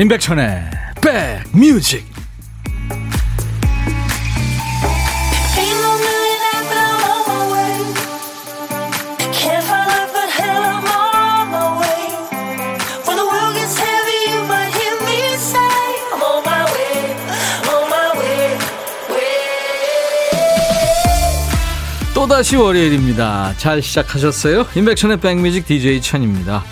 임백천의 백뮤직. 또다시 월요일입니다 잘 시작하셨어요? 임백천의 백뮤직 DJ 천입니다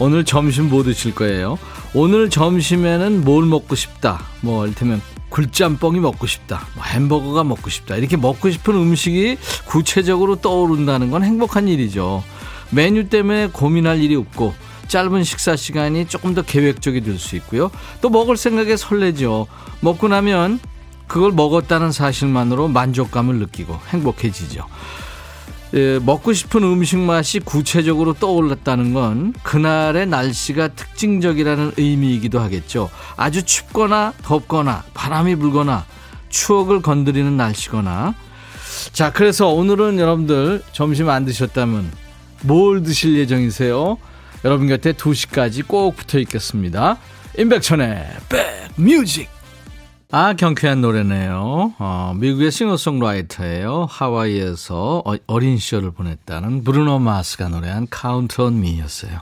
오늘 점심 뭐 드실 거예요? 오늘 점심에는 뭘 먹고 싶다? 뭐 이를테면 굴짬뽕이 먹고 싶다. 뭐 햄버거가 먹고 싶다. 이렇게 먹고 싶은 음식이 구체적으로 떠오른다는 건 행복한 일이죠. 메뉴 때문에 고민할 일이 없고 짧은 식사 시간이 조금 더 계획적이 될 수 있고요. 또 먹을 생각에 설레죠. 먹고 나면 그걸 먹었다는 사실만으로 만족감을 느끼고 행복해지죠. 예, 먹고 싶은 음식 맛이 구체적으로 떠올랐다는 건 그날의 날씨가 특징적이라는 의미이기도 하겠죠. 아주 춥거나 덥거나 바람이 불거나 추억을 건드리는 날씨거나 자, 그래서 오늘은 여러분들 점심 안 드셨다면 뭘 드실 예정이세요? 여러분 곁에 2시까지 꼭 붙어 있겠습니다. 임백천의 백뮤직 아, 경쾌한 노래네요. 어, 미국의 싱어송라이터예요. 하와이에서 어, 어린 시절을 보냈다는 브루노 마스가 노래한 Count on Me였어요.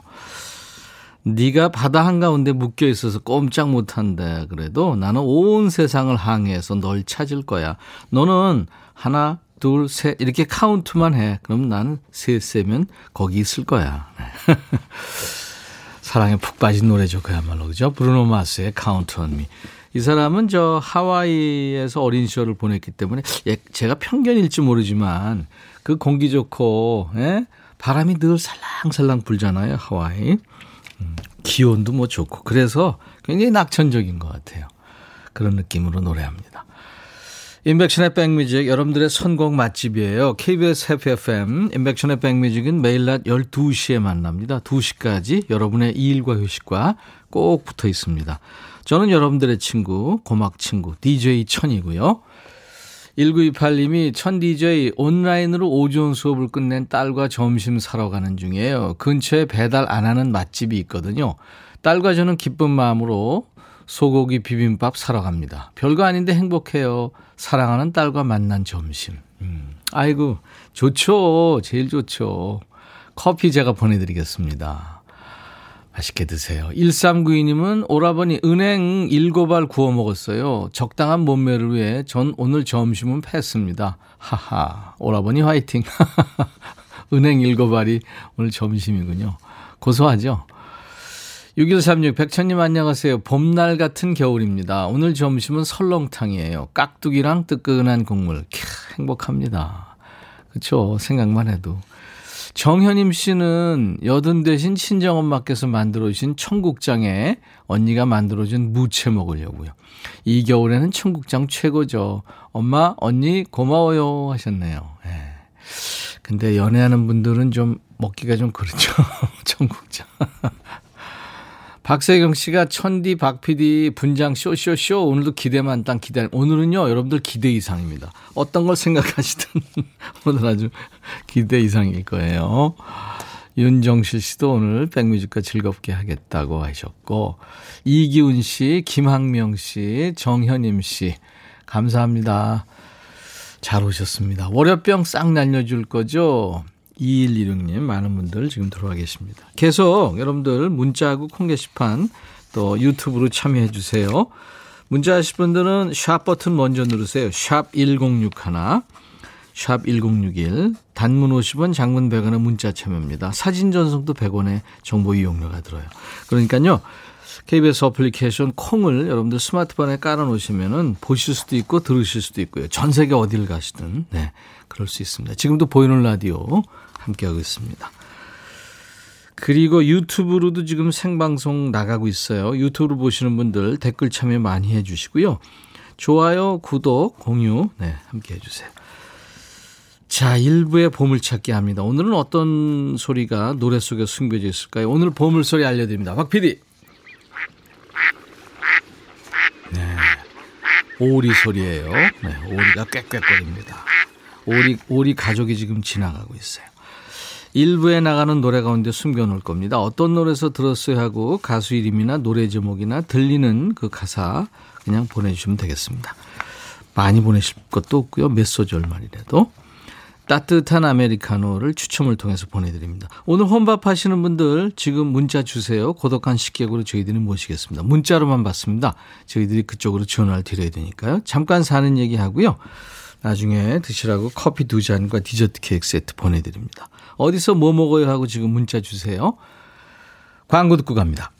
네가 바다 한가운데 묶여 있어서 꼼짝 못한다 그래도 나는 온 세상을 항해해서 널 찾을 거야. 너는 하나, 둘, 셋 이렇게 카운트만 해. 그럼 나는 셋 세면 거기 있을 거야. 사랑에 푹 빠진 노래죠. 그야말로 그죠? 브루노 마스의 Count on Me. 이 사람은 저 하와이에서 어린 시절을 보냈기 때문에 예, 제가 편견일지 모르지만 그 공기 좋고 예? 바람이 늘 살랑살랑 불잖아요 하와이. 음, 기온도 뭐 좋고. 그래서 굉장히 낙천적인 것 같아요. 그런 느낌으로 노래합니다. 인백션의 백뮤직 여러분들의 선곡 맛집이에요. KBS 해피 FM 인백션의 백뮤직은 매일 낮 12시에 만납니다. 2시까지 여러분의 일과 휴식과 꼭 붙어 있습니다 저는 여러분들의 친구, 고막 친구, DJ 천이고요. 1928님이 천 DJ 온라인으로 오전 수업을 끝낸 딸과 점심 사러 가는 중이에요. 근처에 배달 안 하는 맛집이 있거든요. 딸과 저는 기쁜 마음으로 소고기 비빔밥 사러 갑니다. 별거 아닌데 행복해요. 사랑하는 딸과 만난 점심. 음. 아이고, 좋죠. 제일 좋죠. 커피 제가 보내드리겠습니다. 맛있게 드세요. 1392님은 오라버니 은행 일곱알 구워 먹었어요. 적당한 몸매를 위해 전 오늘 점심은 패스입니다. 하하. 오라버니 화이팅. 은행 일곱알이 오늘 점심이군요. 고소하죠? 6136 백천님 안녕하세요. 봄날 같은 겨울입니다. 오늘 점심은 설렁탕이에요. 깍두기랑 뜨끈한 국물. 캬, 행복합니다. 그렇죠. 생각만 해도. 정현임 씨는 여든 대신 친정엄마께서 만들어주신 청국장에 언니가 만들어준 무채 먹으려고요. 이 겨울에는 청국장 최고죠. 엄마, 언니 고마워요 하셨네요. 예. 근데 연애하는 분들은 좀 먹기가 좀 그렇죠. 청국장. 박세경 씨가 천디 박PD 분장 쇼쇼쇼 오늘도 기대 만땅 기대 오늘은요 여러분들 기대 이상입니다. 어떤 걸 생각하시든 오늘 아주 기대 이상일 거예요. 윤정실 씨도 오늘 백뮤직과 즐겁게 하겠다고 하셨고 이기훈 씨, 김학명 씨, 정현임 씨 감사합니다. 잘 오셨습니다. 월요병 싹 날려줄 거죠? 2116님 많은 분들 지금 들어와 계십니다. 계속 여러분들 문자하고 콩 게시판 또 유튜브로 참여해 주세요. 문자 하실 분들은 샵 버튼 먼저 누르세요. 샵 1061, 샵 1061, 단문 50원, 장문 100원의 문자 참여입니다. 사진 전송도 100원의 정보 이용료가 들어요. 그러니까요. KBS 어플리케이션 콩을 여러분들 스마트폰에 깔아놓으시면은 보실 수도 있고 들으실 수도 있고요. 전 세계 어디를 가시든 네 그럴 수 있습니다. 지금도 보이는 라디오 함께하고 있습니다. 그리고 유튜브로도 지금 생방송 나가고 있어요. 유튜브로 보시는 분들 댓글 참여 많이 해주시고요. 좋아요, 구독, 공유 네 함께 해주세요. 자, 일부의 보물찾기 합니다. 오늘은 어떤 소리가 노래 속에 숨겨져 있을까요? 오늘 보물소리 알려드립니다. 박 PD. 네. 오리 소리예요. 네, 오리가 꽥꽥거립니다. 오리 오리 가족이 지금 지나가고 있어요. 일부에 나가는 노래 가운데 숨겨놓을 겁니다. 어떤 노래에서 들었어요 하고 가수 이름이나 노래 제목이나 들리는 그 가사 그냥 보내주시면 되겠습니다. 많이 보내실 것도 없고요. 몇 소절만이라도. 따뜻한 아메리카노를 추첨을 통해서 보내드립니다. 오늘 혼밥 하시는 분들 지금 문자 주세요. 고독한 식객으로 저희들이 모시겠습니다. 문자로만 받습니다. 저희들이 그쪽으로 전화를 드려야 되니까요. 잠깐 사는 얘기 하고요. 나중에 드시라고 커피 두 잔과 디저트 케이크 세트 보내드립니다. 어디서 뭐 먹어요 하고 지금 문자 주세요. 광고 듣고 갑니다.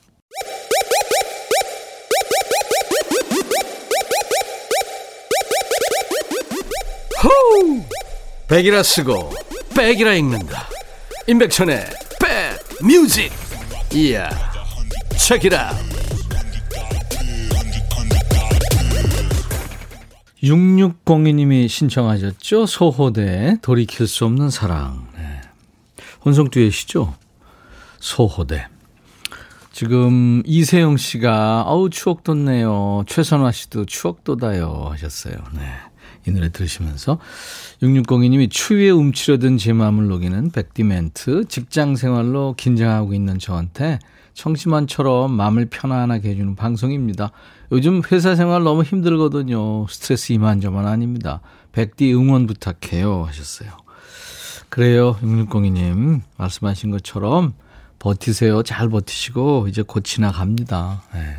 호우! 백이라 쓰고 백이라 읽는다. 임백천의 백 뮤직. 이야. 체키라. 6602님이 신청하셨죠. 소호대 돌이킬 수 없는 사랑. 네. 혼성 듀엣이죠. 소호대. 지금 이세영 씨가 아우 추억 돋네요. 최선화 씨도 추억 돋아요 하셨어요. 네. 이 노래 들으시면서 6602님이 추위에 움츠려든 제 마음을 녹이는 백디멘트 직장 생활로 긴장하고 있는 저한테 청심환처럼 마음을 편안하게 해주는 방송입니다. 요즘 회사 생활 너무 힘들거든요. 스트레스 이만저만 아닙니다. 백디 응원 부탁해요 하셨어요. 그래요. 6602님 말씀하신 것처럼 버티세요. 잘 버티시고 이제 곧 지나갑니다. 네.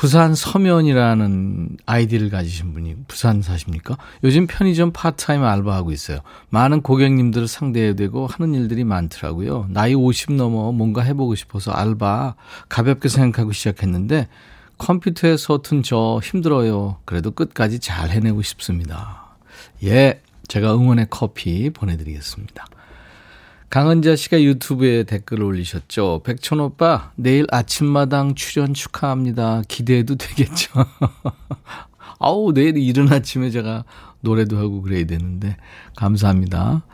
부산 서면이라는 아이디를 가지신 분이 부산 사십니까? 요즘 편의점 파트타임 알바하고 있어요. 많은 고객님들을 상대해야 되고 하는 일들이 많더라고요. 나이 50 넘어 뭔가 해보고 싶어서 알바 가볍게 생각하고 시작했는데 컴퓨터에 서툰 저 힘들어요. 그래도 끝까지 잘 해내고 싶습니다. 예, 제가 응원의 커피 보내드리겠습니다. 강은자 씨가 유튜브에 댓글을 올리셨죠. 백천 오빠, 내일 아침마당 출연 축하합니다. 기대해도 되겠죠? 아우, 내일 이른 아침에 제가 노래도 하고 그래야 되는데, 감사합니다.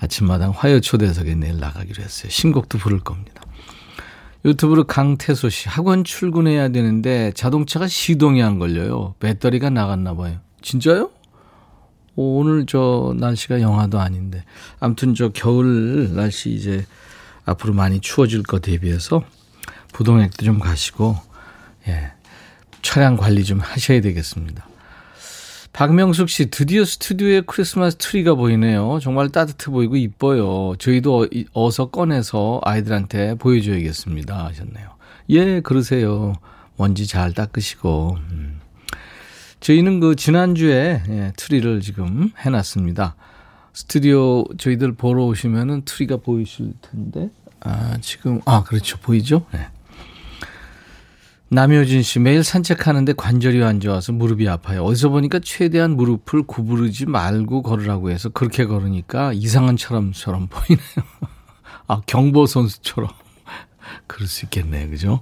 아침마당 화요 초대석에 내일 나가기로 했어요. 신곡도 부를 겁니다. 유튜브로 강태소 씨, 학원 출근해야 되는데 자동차가 시동이 안 걸려요. 배터리가 나갔나 봐요. 진짜요? 오늘 저 날씨가 영하도 아닌데. 아무튼 저 겨울 날씨 이제 앞으로 많이 추워질 거 대비해서 부동액도 좀 가시고, 예. 차량 관리 좀 하셔야 되겠습니다. 박명숙 씨, 드디어 스튜디오에 크리스마스 트리가 보이네요. 정말 따뜻해 보이고 이뻐요. 저희도 어서 꺼내서 아이들한테 보여줘야겠습니다. 하셨네요. 예, 그러세요. 먼지 잘 닦으시고. 음. 저희는 그 지난주에 예, 트리를 지금 해놨습니다. 스튜디오 저희들 보러 오시면은 트리가 보이실 텐데. 아, 지금, 아, 그렇죠. 보이죠? 네. 남효진 씨, 매일 산책하는데 관절이 안 좋아서 무릎이 아파요. 어디서 보니까 최대한 무릎을 구부르지 말고 걸으라고 해서 그렇게 걸으니까 이상한 처럼처럼 보이네요. 아, 경보 선수처럼. 그럴 수 있겠네요. 그죠?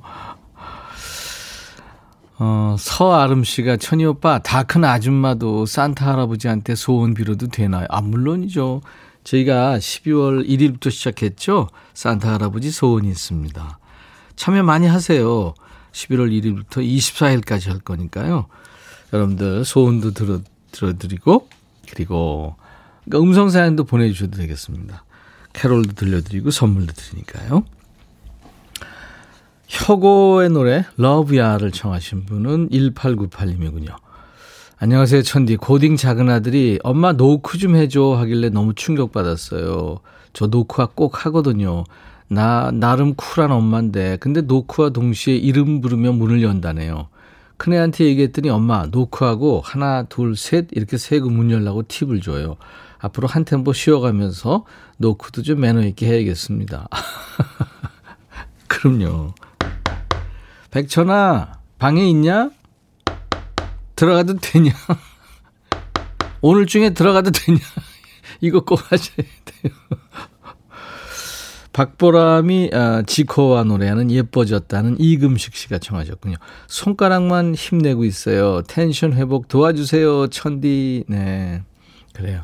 어, 서아름 씨가 천희 오빠 다 큰 아줌마도 산타 할아버지한테 소원 빌어도 되나요? 아, 물론이죠. 저희가 12월 1일부터 시작했죠. 산타 할아버지 소원이 있습니다. 참여 많이 하세요. 11월 1일부터 24일까지 할 거니까요. 여러분들 소원도 들어, 들어드리고, 그리고 그러니까 음성 사연도 보내주셔도 되겠습니다. 캐롤도 들려드리고 선물도 드리니까요. 혁오의 노래 러브야를 청하신 분은 1898님이군요. 안녕하세요 천디 고딩 작은 아들이 엄마 노크 좀 해줘 하길래 너무 충격받았어요. 저 노크 꼭 하거든요. 나 나름 쿨한 엄마인데 근데 노크와 동시에 이름 부르며 문을 연다네요. 큰애한테 얘기했더니 엄마 노크하고 하나 둘 셋 이렇게 세고 문 열라고 팁을 줘요. 앞으로 한 템포 쉬어가면서 노크도 좀 매너 있게 해야겠습니다. 그럼요. 백천아, 방에 있냐? 들어가도 되냐? 오늘 중에 들어가도 되냐? 이거 꼭 하셔야 돼요. 박보람이 아, 지코와 노래하는 예뻐졌다는 이금식 씨가 청하셨군요. 손가락만 힘내고 있어요. 텐션 회복 도와주세요. 천디. 네. 그래요.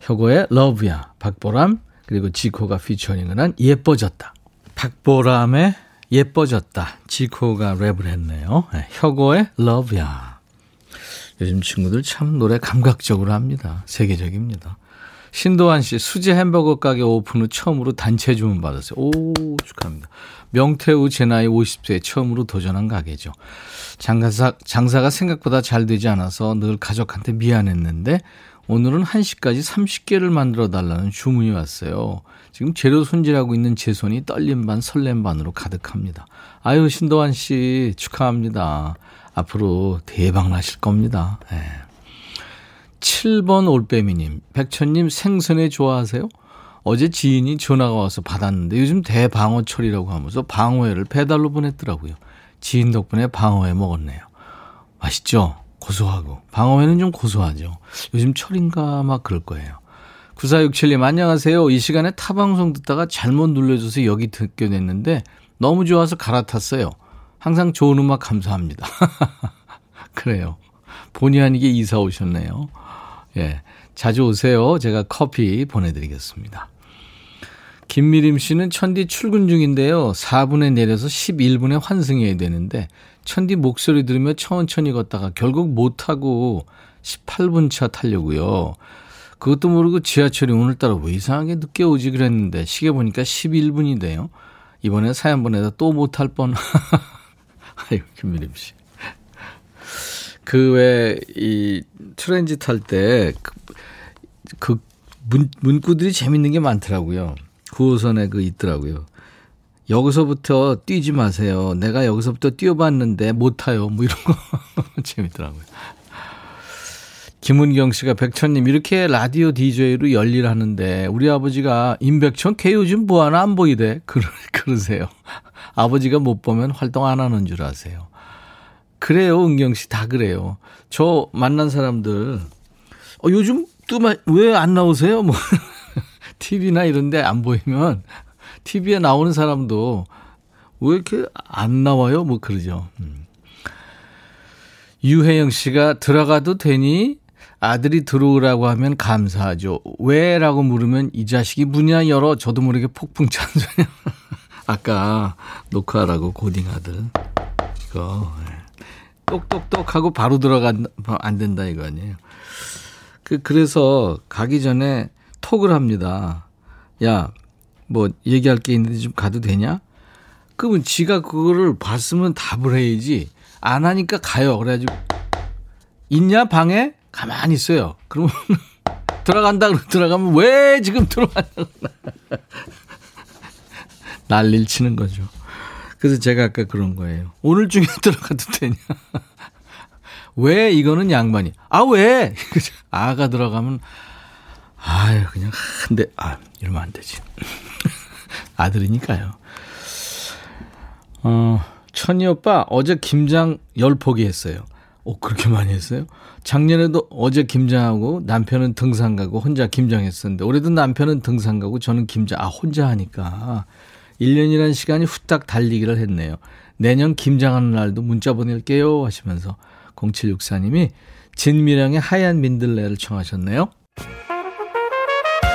혁오의 Love Ya. 박보람 그리고 지코가 피처링을 한 예뻐졌다. 박보람의 예뻐졌다. 지코가 랩을 했네요. 네, 혁오의 러브야. 요즘 친구들 참 노래 감각적으로 합니다. 세계적입니다. 신도환 씨, 수제 햄버거 가게 오픈 후 처음으로 단체 주문 받았어요. 오, 축하합니다. 명태우 제 나이 50세에 처음으로 도전한 가게죠. 장사, 장사가 생각보다 잘 되지 않아서 늘 가족한테 미안했는데 오늘은 1시까지 30개를 만들어 달라는 주문이 왔어요. 지금 재료 손질하고 있는 제 손이 떨림 반 설렘 반으로 가득합니다. 아유 신도환 씨 축하합니다. 앞으로 대박 나실 겁니다. 네. 7번 올빼미님, 백천님 생선회 좋아하세요? 어제 지인이 전화가 와서 받았는데 요즘 대방어철이라고 하면서 방어회를 배달로 보냈더라고요. 지인 덕분에 방어회 먹었네요. 맛있죠? 고소하고. 방어회는 좀 고소하죠. 요즘 철인가 막 그럴 거예요. 9467님 안녕하세요. 이 시간에 타 방송 듣다가 잘못 눌러줘서 여기 듣게 됐는데 너무 좋아서 갈아탔어요. 항상 좋은 음악 감사합니다. 그래요. 본의 아니게 이사 오셨네요. 예. 자주 오세요. 제가 커피 보내드리겠습니다. 김미림 씨는 천디 출근 중인데요. 4분에 내려서 11분에 환승해야 되는데 천디 목소리 들으며 천천히 걷다가 결국 못 타고 18분 차 타려고요. 그것도 모르고 지하철이 오늘따라 왜 이상하게 늦게 오지 그랬는데 시계 보니까 11분이 돼요. 이번에 사연 보내다 또 못할 뻔. 아유, 김미림 씨. 그 왜, 이, 트렌지 탈 때, 그, 그 문, 문구들이 재밌는 게 많더라고요. 9호선에 그 있더라고요. 여기서부터 뛰지 마세요. 내가 여기서부터 뛰어봤는데 못 타요. 뭐 이런 거 재밌더라고요. 김은경 씨가 백천님 이렇게 라디오 DJ로 열일하는데 우리 아버지가 임백천 걔 요즘 뭐하나 안 보이대. 그러, 그러세요. 아버지가 못 보면 활동 안 하는 줄 아세요. 그래요, 은경 씨. 다 그래요. 저 만난 사람들, 어, 요즘 또 왜 안 나오세요? 뭐, TV나 이런데 안 보이면, TV에 나오는 사람도 왜 이렇게 안 나와요? 뭐 그러죠. 음. 유혜영 씨가 들어가도 되니? 아들이 들어오라고 하면 감사하죠. 왜? 라고 물으면 이 자식이 문이나 열어 저도 모르게 폭풍 찬소냐. 아까 녹화라고 고딩 아들. 이거. 예. 똑똑똑 하고 바로 들어간, 안 된다 이거 아니에요. 그, 그래서 가기 전에 톡을 합니다. 야, 뭐 얘기할 게 있는데 좀 가도 되냐? 그러면 지가 그거를 봤으면 답을 해야지. 안 하니까 가요. 그래가지고 있냐 방에? 가만히 있어요. 그러면 들어간다 그러 들어가면 왜 지금 들어가냐고 난리를 치는 거죠. 그래서 제가 아까 그런 거예요. 오늘 중에 들어가도 되냐? 왜 이거는 양반이? 아 왜? 아가 들어가면 아유 그냥 한 대 아 이러면 안 되지. 아들이니까요. 어 천이 오빠 어제 김장 열 포기 했어요. 오 그렇게 많이 했어요? 작년에도 어제 김장하고 남편은 등산 가고 혼자 김장했었는데 올해도 남편은 등산 가고 저는 김장 아 혼자 하니까 1년이라는 시간이 후딱 달리기를 했네요. 내년 김장하는 날도 문자 보낼게요 하시면서 0764님이 진미령의 하얀 민들레를 청하셨네요.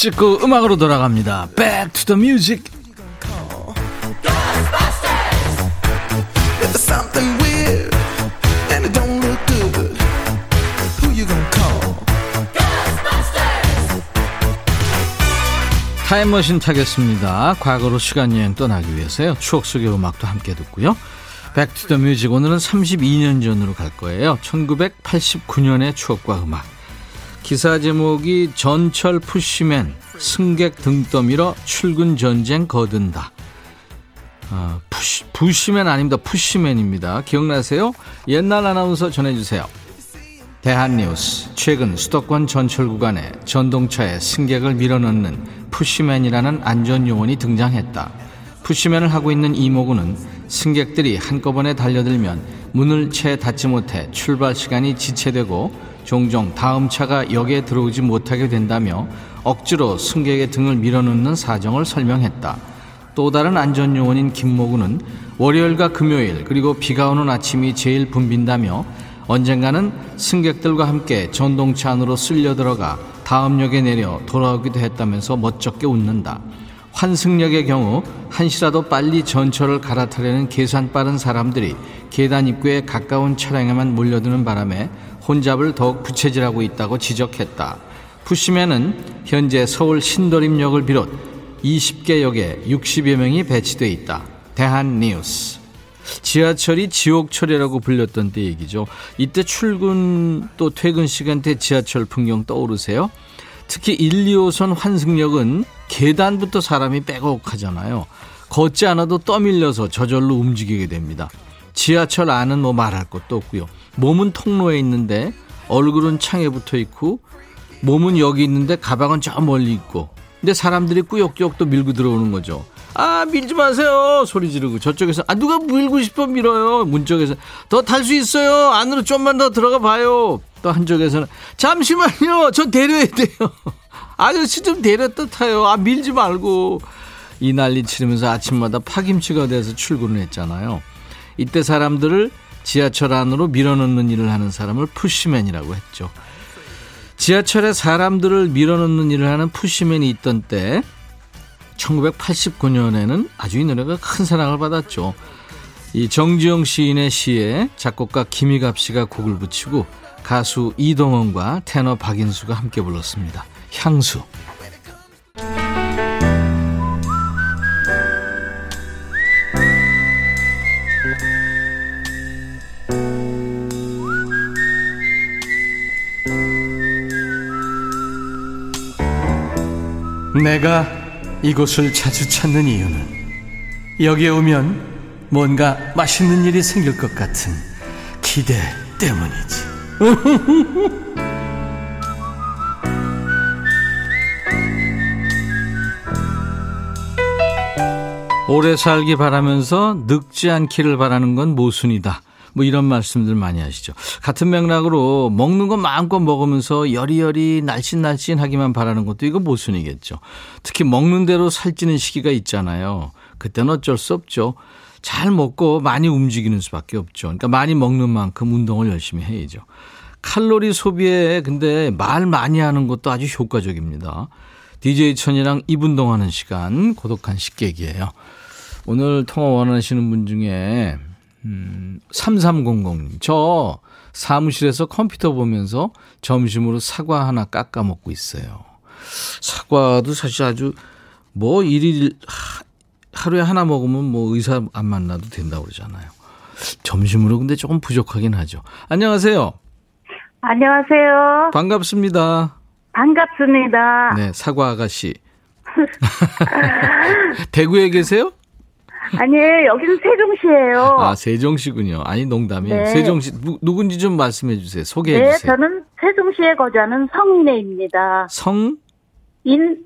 찍고 음악으로 돌아갑니다. Back to the music. 타임머신 타겠습니다. 과거로 시간여행 떠나기 위해서요. 추억 속의 음악도 함께 듣고요. Back to the music 오늘은 32년 전으로 갈 거예요. 1989년의 추억과 음악. 기사 제목이 전철 푸시맨 승객 등 떠밀어 출근 전쟁 거든다. 아, 푸시, 부시맨 아닙니다. 푸시맨입니다. 기억나세요? 옛날 아나운서 전해주세요. 대한뉴스 최근 수도권 전철 구간에 전동차에 승객을 밀어넣는 푸시맨이라는 안전 요원이 등장했다. 푸시맨을 하고 있는 이모군은 승객들이 한꺼번에 달려들면 문을 채 닫지 못해 출발 시간이 지체되고 종종 다음 차가 역에 들어오지 못하게 된다며 억지로 승객의 등을 밀어넣는 사정을 설명했다. 또 다른 안전요원인 김모군은 월요일과 금요일 그리고 비가 오는 아침이 제일 붐빈다며 언젠가는 승객들과 함께 전동차 안으로 쓸려 들어가 다음 역에 내려 돌아오기도 했다면서 멋쩍게 웃는다. 환승역의 경우 한시라도 빨리 전철을 갈아타려는 계산 빠른 사람들이 계단 입구에 가까운 차량에만 몰려드는 바람에 혼잡을 더욱 부채질하고 있다고 지적했다. 푸시맨은 현재 서울 신도림역을 비롯 20개 역에 60여 명이 배치돼 있다. 대한뉴스. 지하철이 지옥철이라고 불렸던 때 얘기죠. 이때 출근 또 퇴근 시간대 지하철 풍경 떠오르세요? 특히 1, 2호선 환승역은 계단부터 사람이 빼곡하잖아요. 걷지 않아도 떠밀려서 저절로 움직이게 됩니다. 지하철 안은 뭐 말할 것도 없고요. 몸은 통로에 있는데 얼굴은 창에 붙어 있고 몸은 여기 있는데 가방은 저 멀리 있고. 근데 사람들이 꾸역꾸역 또 밀고 들어오는 거죠. 아 밀지 마세요. 소리 지르고 저쪽에서. 아 누가 밀고 싶어 밀어요? 문 쪽에서. 더 탈 수 있어요. 안으로 좀만 더 들어가 봐요. 또 한쪽에서는 잠시만요. 저 데려야 돼요. 아저씨 좀 데렸다 타요. 아 밀지 말고. 이 난리 치르면서 아침마다 파김치가 돼서 출근을 했잖아요 이때 사람들을 지하철 안으로 밀어넣는 일을 하는 사람을 푸시맨이라고 했죠 지하철에 사람들을 밀어넣는 일을 하는 푸시맨이 있던 때 1989년에는 아주 이 노래가 큰 사랑을 받았죠. 이 정지영 시인의 시에 작곡가 김희갑 씨가 곡을 붙이고 가수 이동원과 테너 박인수가 함께 불렀습니다. 향수. 내가 이곳을 자주 찾는 이유는 여기에 오면 뭔가 맛있는 일이 생길 것 같은 기대 때문이지. 오래 살기 바라면서 늙지 않기를 바라는 건 모순이다. 뭐 이런 말씀들 많이 하시죠. 같은 맥락으로 먹는 거 마음껏 먹으면서 여리여리 날씬날씬하기만 바라는 것도 이거 모순이겠죠. 특히 먹는 대로 살찌는 시기가 있잖아요. 그때는 어쩔 수 없죠. 잘 먹고 많이 움직이는 수밖에 없죠. 그러니까 많이 먹는 만큼 운동을 열심히 해야죠. 칼로리 소비에 근데 말 많이 하는 것도 아주 효과적입니다. DJ 천이랑 2분 하는 시간 고독한 식객이에요. 오늘 통화 원하시는 분 중에 음, 3300님. 저 사무실에서 컴퓨터 보면서 점심으로 사과 하나 깎아 먹고 있어요. 사과도 사실 아주 뭐 일일 하- 하루에 하나 먹으면 뭐 의사 안 만나도 된다고 그러잖아요. 점심으로 근데 조금 부족하긴 하죠. 안녕하세요. 안녕하세요. 반갑습니다. 반갑습니다. 네, 사과 아가씨. 대구에 계세요? 아니에요. 여기는 세종시예요. 아, 세종시군요. 아니, 농담이에요. 네. 세종시, 누, 누군지 좀 말씀해 주세요. 소개해 네, 주세요. 저는 세종시에 거주하는 성인애입니다. 성, 인애.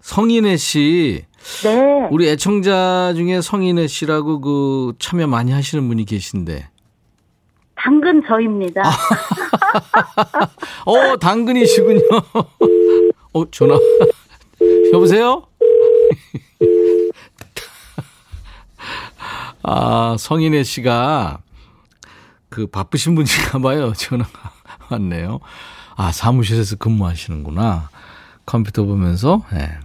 성인혜 씨. 네. 우리 애청자 중에 성인혜 씨라고 그 참여 많이 하시는 분이 계신데. 당근 저입니다. 어, 당근이시군요. 어, 전화. 여보세요? 아, 성인혜 씨가 그 바쁘신 분인가 봐요. 전화가 왔네요. 아, 사무실에서 근무하시는구나. 컴퓨터 보면서. 예.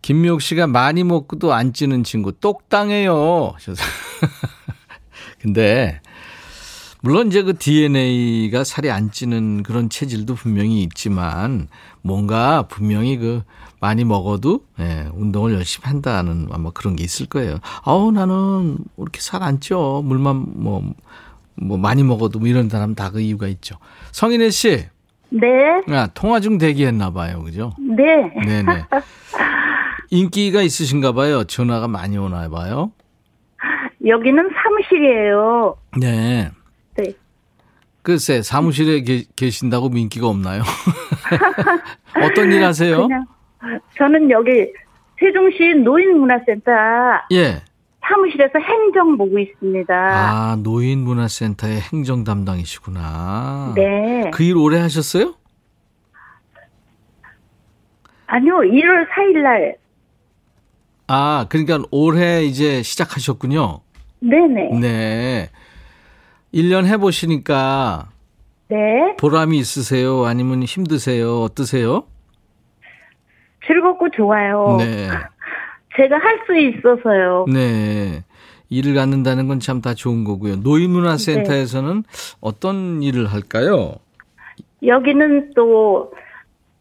김미옥 씨가 많이 먹고도 안 찌는 친구 똑당해요. 근데 물론 이제 그 DNA가 살이 안 찌는 그런 체질도 분명히 있지만 뭔가 분명히 그 많이 먹어도 예, 운동을 열심히 한다는 아마 그런 게 있을 거예요. 아우 나는 이렇게 살 안 쪄. 물만 뭐, 뭐 많이 먹어도 뭐 이런 사람 다 그 이유가 있죠. 성인혜 씨, 네. 아, 통화 중 대기했나 봐요. 그죠? 네. 네 네. 인기가 있으신가 봐요. 전화가 많이 오나 봐요. 여기는 사무실이에요. 네. 네. 글쎄, 사무실에 계, 계신다고 민기가 없나요? 어떤 일 하세요? 그냥 저는 여기 세종시 노인문화센터 예. 사무실에서 행정 보고 있습니다. 아, 노인문화센터의 행정 담당이시구나. 네. 그 일 오래 하셨어요? 아니요, 1월 4일 날. 아, 그러니까 올해 이제 시작하셨군요. 네네. 네. 1년 해보시니까 네. 보람이 있으세요? 아니면 힘드세요? 어떠세요? 즐겁고 좋아요. 네. 제가 할 수 있어서요. 네. 일을 갖는다는 건 참 다 좋은 거고요. 노인문화센터에서는 어떤 일을 할까요? 여기는 또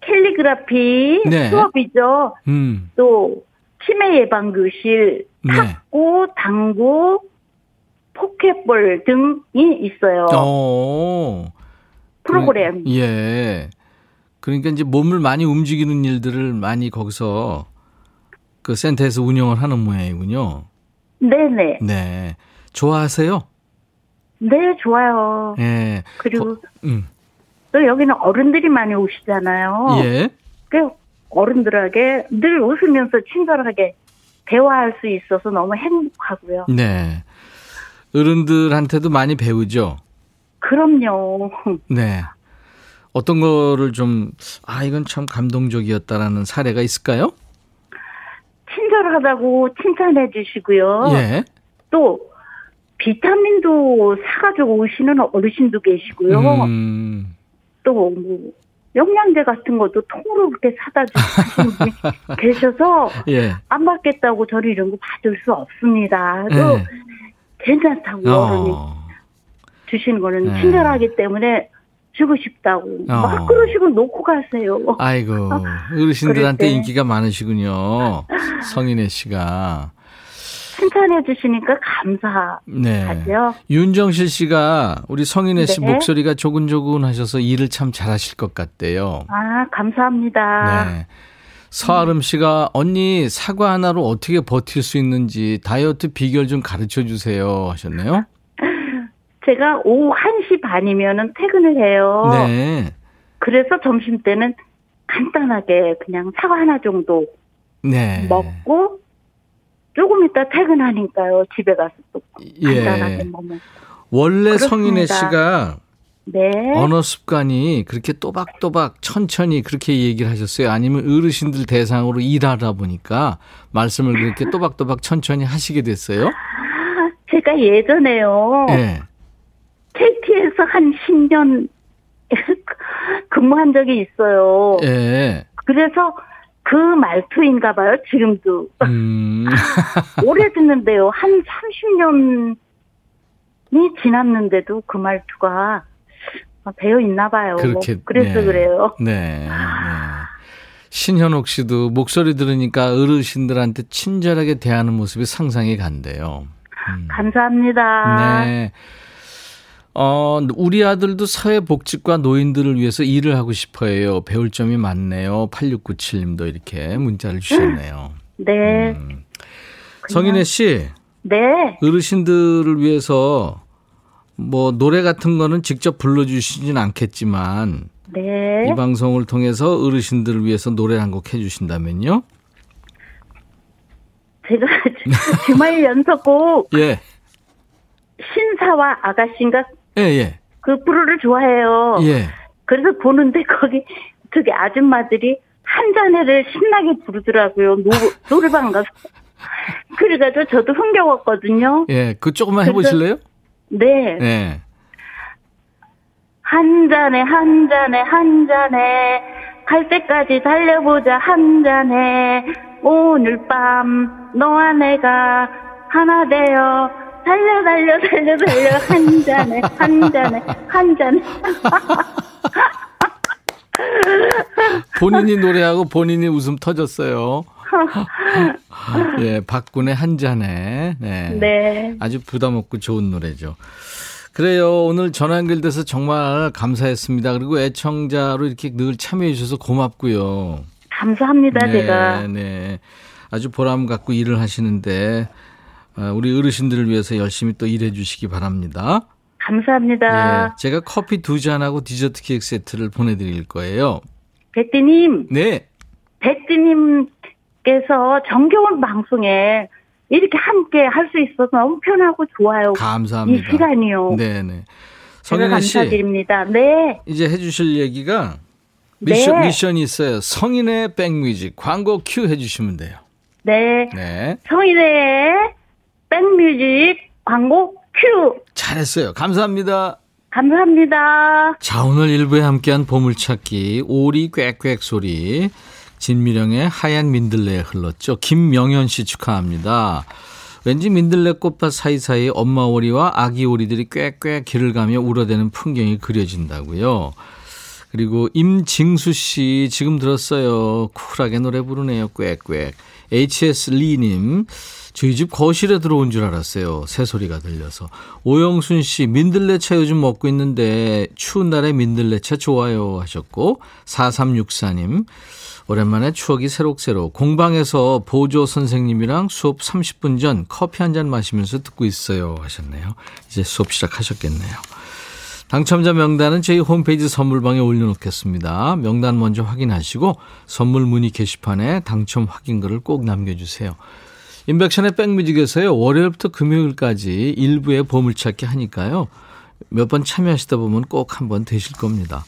캘리그라피 네. 수업이죠. 음, 또 치매 예방 교실, 네. 탁구, 당구, 포켓볼 등이 있어요. 어. 프로그램. 그- 예. 그러니까 이제 몸을 많이 움직이는 일들을 많이 거기서 그 센터에서 운영을 하는 모양이군요. 네네. 네. 좋아하세요? 네, 좋아요. 예. 그리고 음. 또 여기는 어른들이 많이 오시잖아요. 예. 그 어른들에게 늘 웃으면서 친절하게 대화할 수 있어서 너무 행복하고요. 네. 어른들한테도 많이 배우죠. 그럼요. 네. 어떤 거를 좀, 아, 이건 참 감동적이었다라는 사례가 있을까요? 친절하다고 칭찬해 주시고요. 예. 또 비타민도 사가지고 오시는 어르신도 계시고요. 음, 또 뭐 영양제 같은 것도 통으로 그렇게 사다 주시는 분이 계셔서 예. 안 받겠다고 저는 이런 거 받을 수 없습니다. 또 예. 괜찮다고 어. 주시는 거는 네. 친절하기 때문에 주고 싶다고 어. 막 그러시고 놓고 가세요. 아이고, 어르신들한테. 인기가 많으시군요. 성인혜 씨가. 칭찬해 주시니까 감사하죠. 네. 윤정실 씨가 우리 성인혜 씨 네. 목소리가 조근조근하셔서 일을 참 잘하실 것 같대요. 아 감사합니다. 네. 서아름 씨가 언니 사과 하나로 어떻게 버틸 수 있는지 다이어트 비결 좀 가르쳐 주세요 하셨네요. 제가 오후 1시 반이면은 퇴근을 해요. 네. 그래서 점심 때는 간단하게 그냥 사과 하나 정도 네. 먹고 조금 이따 퇴근하니까요. 집에 가서 또 간단하게 예. 먹으면. 원래 그렇습니다. 성인혜 씨가 네. 언어 습관이 그렇게 또박또박 천천히 그렇게 얘기를 하셨어요? 아니면 어르신들 대상으로 일하다 보니까 말씀을 그렇게 또박또박 천천히 하시게 됐어요? 아, 제가 예전에요. 네. KT에서 한 10년 근무한 적이 있어요. 예. 그래서 그 말투인가 봐요, 지금도. 음. 오래됐는데요. 한 30년이 지났는데도 그 말투가 배어 있나 봐요. 그렇게. 그래서 네. 그래요. 네. 네. 신현옥 씨도 목소리 들으니까 어르신들한테 친절하게 대하는 모습이 상상이 간대요. 음. 감사합니다. 네. 어, 우리 아들도 사회복지과 노인들을 위해서 일을 하고 싶어 해요. 배울 점이 많네요. 8697님도 이렇게 문자를 주셨네요. 네. 음. 성인혜 씨, 네. 어르신들을 위해서 뭐 노래 같은 거는 직접 불러주시진 않겠지만 네. 이 방송을 통해서 어르신들을 위해서 노래 한 곡 해주신다면요? 제가 주말 연속곡 예, 신사와 아가씨인가 예, 예, 그 프로를 좋아해요. 예. 그래서 보는데 거기 저기 아줌마들이 한 잔해를 신나게 부르더라고요. 노, 노래방 가서. 그래가지고 저도 흥겨웠거든요. 예, 그 조금만 해보실래요? 네. 예. 한 잔에 한 잔에 한 잔에 갈 때까지 달려보자 한 잔에 오늘 밤 너와 내가 하나 되어 달려 달려 달려 달려 한 잔에 한 잔에 한 잔에 본인이 노래하고 본인이 웃음 터졌어요. 예, 박군의 한 잔에. 네. 네 아주 부담 없고 좋은 노래죠. 그래요. 오늘 전화 연결돼서 정말 감사했습니다. 그리고 애청자로 이렇게 늘 참여해 주셔서 고맙고요. 감사합니다 제가 네. 아주 보람 갖고 일을 하시는데 어, 우리 어르신들을 위해서 열심히 또 일해 주시기 바랍니다. 감사합니다. 예, 제가 커피 두 잔하고 디저트 케이크 세트를 보내드릴 거예요. 백디님, 네. 백디님 께서 정겨운 방송에 이렇게 함께 할 수 있어서 너무 편하고 좋아요. 감사합니다. 이 시간이요. 네네. 제가 성인혜 씨, 감사드립니다. 네. 이제 해주실 얘기가 미션, 네. 미션이 있어요. 임백천의 백뮤직 광고 큐 해주시면 돼요. 네. 네. 임백천의 백뮤직 광고 큐. 잘했어요. 감사합니다. 감사합니다. 자, 오늘 일부에 함께한 보물찾기, 오리 꽥꽥 소리, 진미령의 하얀 민들레에 흘렀죠. 김명현 씨 축하합니다. 왠지 민들레 꽃밭 사이사이 엄마 오리와 아기 오리들이 꽥꽥 길을 가며 울어대는 풍경이 그려진다고요. 그리고 임징수 씨 지금 들었어요. 쿨하게 노래 부르네요. 꽥꽥. HS 리님 저희 집 거실에 들어온 줄 알았어요. 새소리가 들려서. 오영순 씨 민들레차 요즘 먹고 있는데 추운 날에 민들레차 좋아요 하셨고 4364님 오랜만에 추억이 새록새록 공방에서 보조 선생님이랑 수업 30분 전 커피 한 잔 마시면서 듣고 있어요 하셨네요. 이제 수업 시작하셨겠네요. 당첨자 명단은 저희 홈페이지 선물방에 올려놓겠습니다. 명단 먼저 확인하시고 선물 문의 게시판에 당첨 확인글을 꼭 남겨주세요. 인백션의 백뮤직에서요. 월요일부터 금요일까지 일부에 보물찾기 하니까요. 몇 번 참여하시다 보면 꼭 한번 되실 겁니다.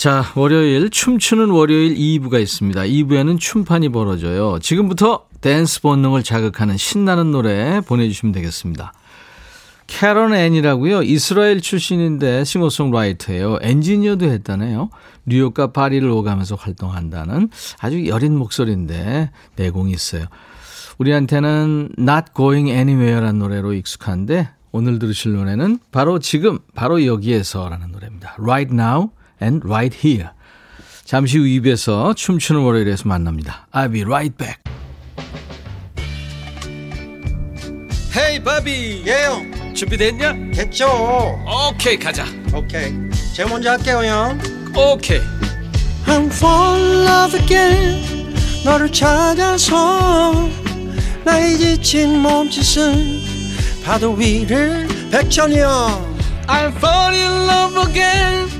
자, 월요일 춤추는 월요일 2부가 있습니다. 2부에는 춤판이 벌어져요. 지금부터 댄스 본능을 자극하는 신나는 노래 보내주시면 되겠습니다. 캐런 앤이라고요. 이스라엘 출신인데 싱어송라이터예요. 엔지니어도 했다네요. 뉴욕과 파리를 오가면서 활동한다는 아주 여린 목소리인데 내공이 있어요. 우리한테는 Not Going Anywhere라는 노래로 익숙한데 오늘 들으실 노래는 바로 지금 바로 여기에서라는 노래입니다. Right Now and Right Here. 잠시 후 입에서 춤추는 월요일에서 만납니다. I'll be right back. 헤이 바비. 예요 준비됐냐? 됐죠. 오케이 가자. 오케이. 제가 먼저 할게요 형. 오케이. I'm fall in love again. 너를 찾아서 나의 지친 몸짓은 파도 위를 백천이 형 I'm fall in love again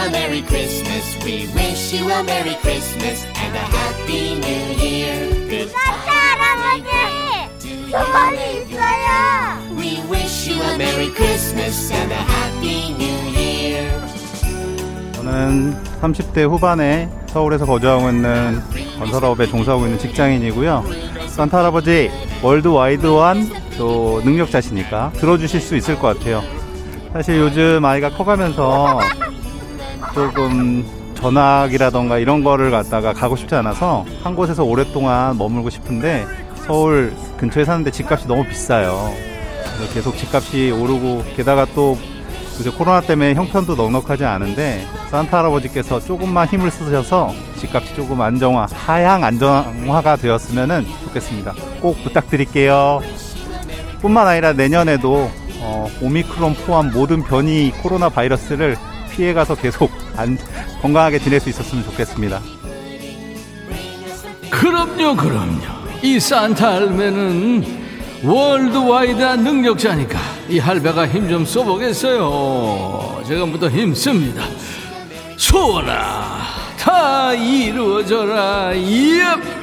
a Merry Christmas. We wish you a Merry Christmas and a Happy New Year. Good 할아버지! 저 멀리 있어요! We wish you a Merry Christmas and a Happy New Year. 저는 30대 후반에 서울에서 거주하고 있는 건설업에 종사하고 있는 직장인이고요. 산타 할아버지 월드와이드한 또 능력자시니까 들어주실 수 있을 것 같아요. 사실 요즘 아이가 커가면서 조금 전학이라던가 이런 거를 갖다가 가고 싶지 않아서 한 곳에서 오랫동안 머물고 싶은데 서울 근처에 사는데 집값이 너무 비싸요. 계속 집값이 오르고 게다가 또 요새 코로나 때문에 형편도 넉넉하지 않은데 산타 할아버지께서 조금만 힘을 쓰셔서 집값이 조금 안정화, 하향 안정화가 되었으면 좋겠습니다. 꼭 부탁드릴게요. 뿐만 아니라 내년에도 어, 오미크론 포함 모든 변이 코로나 바이러스를 피해가서 계속 안- 건강하게 지낼 수 있었으면 좋겠습니다. 그럼요 그럼요 이 산타 할매는 월드와이드한 능력자니까 이 할배가 힘 좀 써보겠어요 지금부터 힘씁니다 소원아 다 이루어져라 예.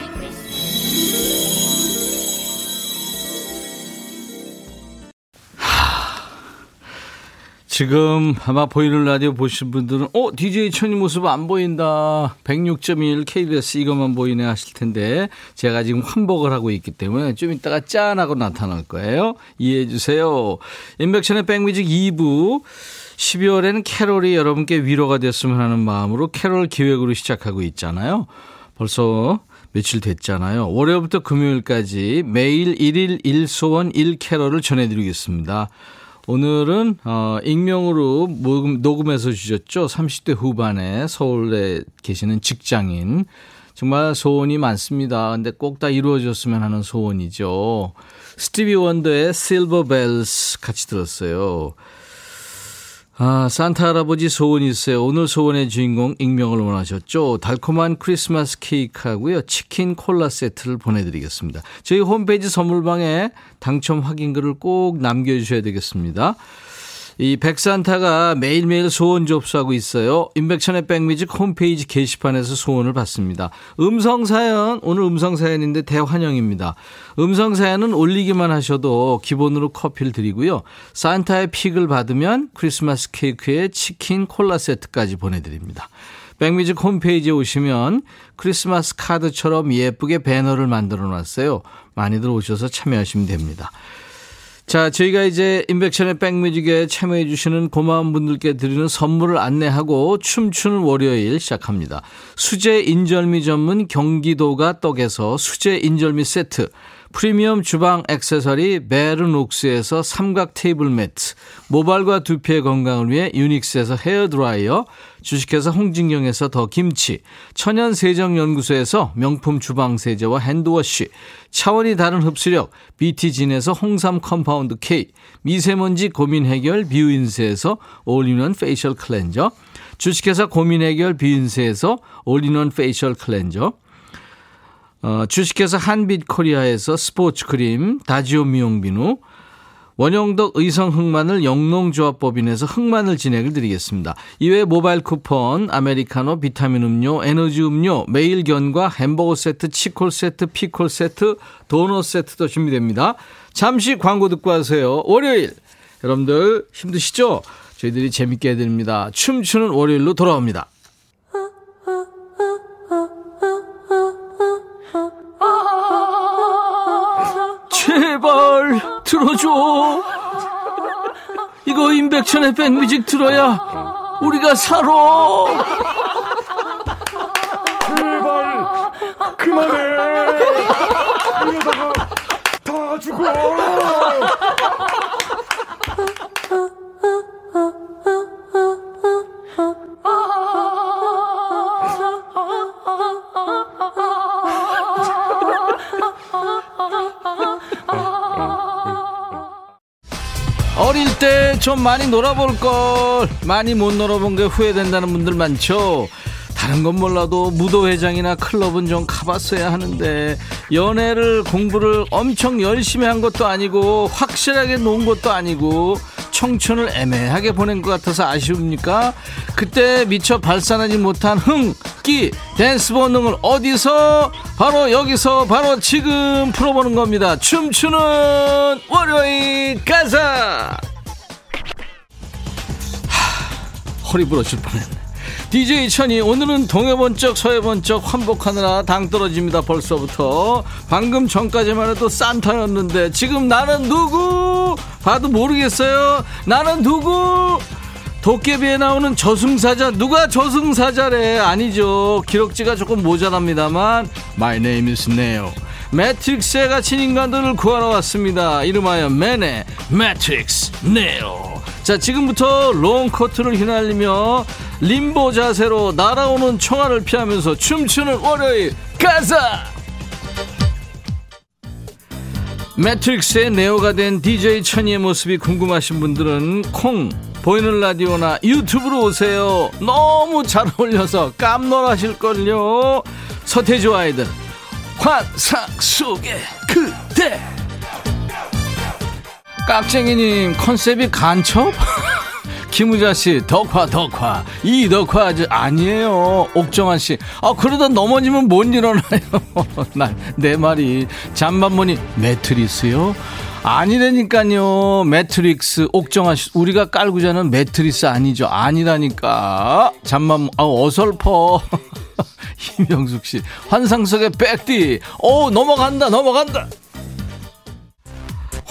지금 아마 보이는 라디오 보신 분들은 어 DJ 천이 모습 안 보인다. 106.1 KBS 이것만 보이네 하실 텐데 제가 지금 환복을 하고 있기 때문에 좀 이따가 짠하고 나타날 거예요. 이해해 주세요. 인백션의 백뮤직 2부. 12월에는 캐롤이 여러분께 위로가 됐으면 하는 마음으로 캐롤 기획으로 시작하고 있잖아요. 벌써 며칠 됐잖아요. 월요일부터 금요일까지 매일 1일 1소원 1캐럴을 전해드리겠습니다. 오늘은 어, 익명으로 녹음, 녹음해서 주셨죠. 30대 후반에 서울에 계시는 직장인. 정말 소원이 많습니다. 근데 꼭 다 이루어졌으면 하는 소원이죠. 스티비 원더의 실버 벨스 같이 들었어요. 아, 산타 할아버지 소원이 있어요. 오늘 소원의 주인공 익명을 원하셨죠. 달콤한 크리스마스 케이크하고요. 치킨 콜라 세트를 보내드리겠습니다. 저희 홈페이지 선물방에 당첨 확인글을 꼭 남겨주셔야 되겠습니다. 이 백산타가 매일매일 소원 접수하고 있어요. 인백천의 백뮤직 홈페이지 게시판에서 소원을 받습니다. 음성 사연, 오늘 음성 사연인데 대환영입니다. 음성 사연은 올리기만 하셔도 기본으로 커피를 드리고요. 산타의 픽을 받으면 크리스마스 케이크에 치킨 콜라 세트까지 보내드립니다. 백뮤직 홈페이지에 오시면 크리스마스 카드처럼 예쁘게 배너를 만들어 놨어요. 많이들 오셔서 참여하시면 됩니다. 자, 저희가 이제 임백천의 백뮤직에 참여해주시는 고마운 분들께 드리는 선물을 안내하고 춤추는 월요일 시작합니다. 수제 인절미 전문 경기도가 떡에서 수제 인절미 세트. 프리미엄 주방 액세서리 베르녹스에서 삼각 테이블 매트, 모발과 두피의 건강을 위해 유닉스에서 헤어드라이어, 주식회사 홍진경에서 더 김치, 천연 세정연구소에서 명품 주방 세제와 hand wash, 차원이 다른 흡수력 BT진에서 홍삼 compound K, 미세먼지 고민 해결 뷰인스에서 all-in-one facial cleanser, 주식회사 고민 해결 뷰인스에서 all-in-one facial cleanser, 어, 주식회사 한빛코리아에서 스포츠 크림, 다지오 미용비누, 원형덕 의성 흑마늘 영농조합법인에서 흑마늘 진행을 드리겠습니다. 이외에 모바일 쿠폰, 아메리카노, 비타민 음료, 에너지 음료, 매일 견과 햄버거 세트, 치콜 세트, 피콜 세트, 도넛 세트도 준비됩니다. 잠시 광고 듣고 하세요. 월요일. 여러분들 힘드시죠? 저희들이 재밌게 해드립니다. 춤추는 월요일로 돌아옵니다. 들어줘. 이거 임백천의 백뮤직 들어야 우리가 살아. 좀 많이 놀아볼 걸 많이 못 놀아본 게 후회된다는 분들 많죠. 다른 건 몰라도 무도회장이나 클럽은 좀 가봤어야 하는데 연애를 공부를 엄청 열심히 한 것도 아니고 확실하게 논 것도 아니고 청춘을 애매하게 보낸 것 같아서 아쉬웁니까? 그때 미처 발산하지 못한 흥, 끼, 댄스 본능을 어디서? 바로 여기서 바로 지금 풀어보는 겁니다. 춤추는 월요일 가사! 허리 부러질 뻔했네. DJ 천이 오늘은 동해번쩍 서해번쩍 환복하느라 당 떨어집니다 벌써부터. 방금 전까지만 해도 산타였는데 지금 나는 누구? 봐도 모르겠어요. 나는 누구? 도깨비에 나오는 저승사자 누가 저승사자래? 아니죠. 기록지가 조금 모자랍니다만 My name is Neo. 매트릭스에 갇힌 인간들을 구하러 왔습니다. 이름하여 맨의 매트릭스 네오 자 지금부터 롱 코트를 휘날리며 림보 자세로 날아오는 총알을 피하면서 춤추는 월요일 가자 매트릭스의 네오가 된 DJ 천디의 모습이 궁금하신 분들은 콩 보이는 라디오나 유튜브로 오세요. 너무 잘 어울려서 깜놀하실걸요. 서태지 아이들 환상 속의 그대 깍쟁이님 컨셉이 간첩? 김우자 씨 덕화 덕화. 이 덕화 아주 아니에요 옥정환 씨 아 그러다 넘어지면 못 일어나요? 나 내 말이. 잠만 보니 매트리스요? 아니라니까요 매트릭스. 옥정환 씨 우리가 깔고 자는 매트리스 아니죠. 아니라니까. 잠만 아 어설퍼. 김영숙 씨 환상 속의 백디. 오 넘어간다 넘어간다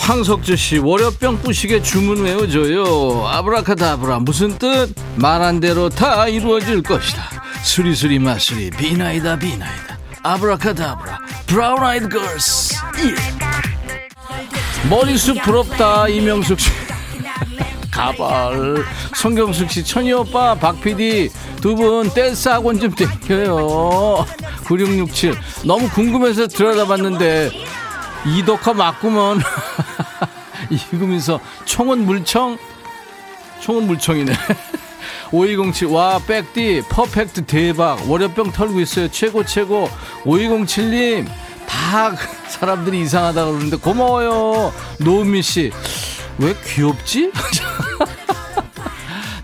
황석주 씨 월요병 뿌시게 주문 외워줘요. 아브라카다브라 무슨 뜻? 말한 대로 다 이루어질 것이다. 수리수리 마수리 비나이다 비나이다. 아브라카다브라 브라운 아이드 걸스. 예. 머리숱 부럽다 이명숙 씨. 가발. 성경숙 씨 천디 오빠 박 PD 두 분 댄스 학원 좀 땡겨요. 9667 너무 궁금해서 들여다봤는데 이덕화 맞구먼 이금면서 총은 물총 총은 물총이네 5207, 와, 백디, perfect 대박. 월요병 털고 있어요. 최고, 최고. 5207님, 다 사람들이 이상하다고 그러는데 고마워요. 노은미 씨, 왜 귀엽지?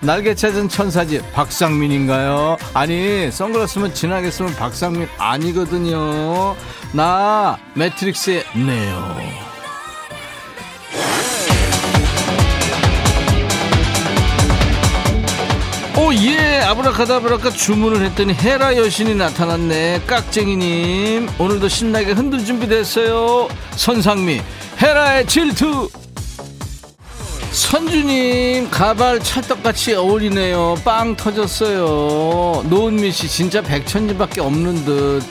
날개 찾은 천사지 박상민인가요? 아니 선글라스면 진하게 쓰면 박상민 아니거든요 나 매트릭스의 네오. 오예 아브라카다브라카 주문을 했더니 헤라 여신이 나타났네. 깍쟁이님 오늘도 신나게 흔들 준비됐어요. 선상미 헤라의 질투. 선주님 가발 찰떡같이 어울리네요. 빵 터졌어요. 노은미씨 진짜 백천디밖에 없는 듯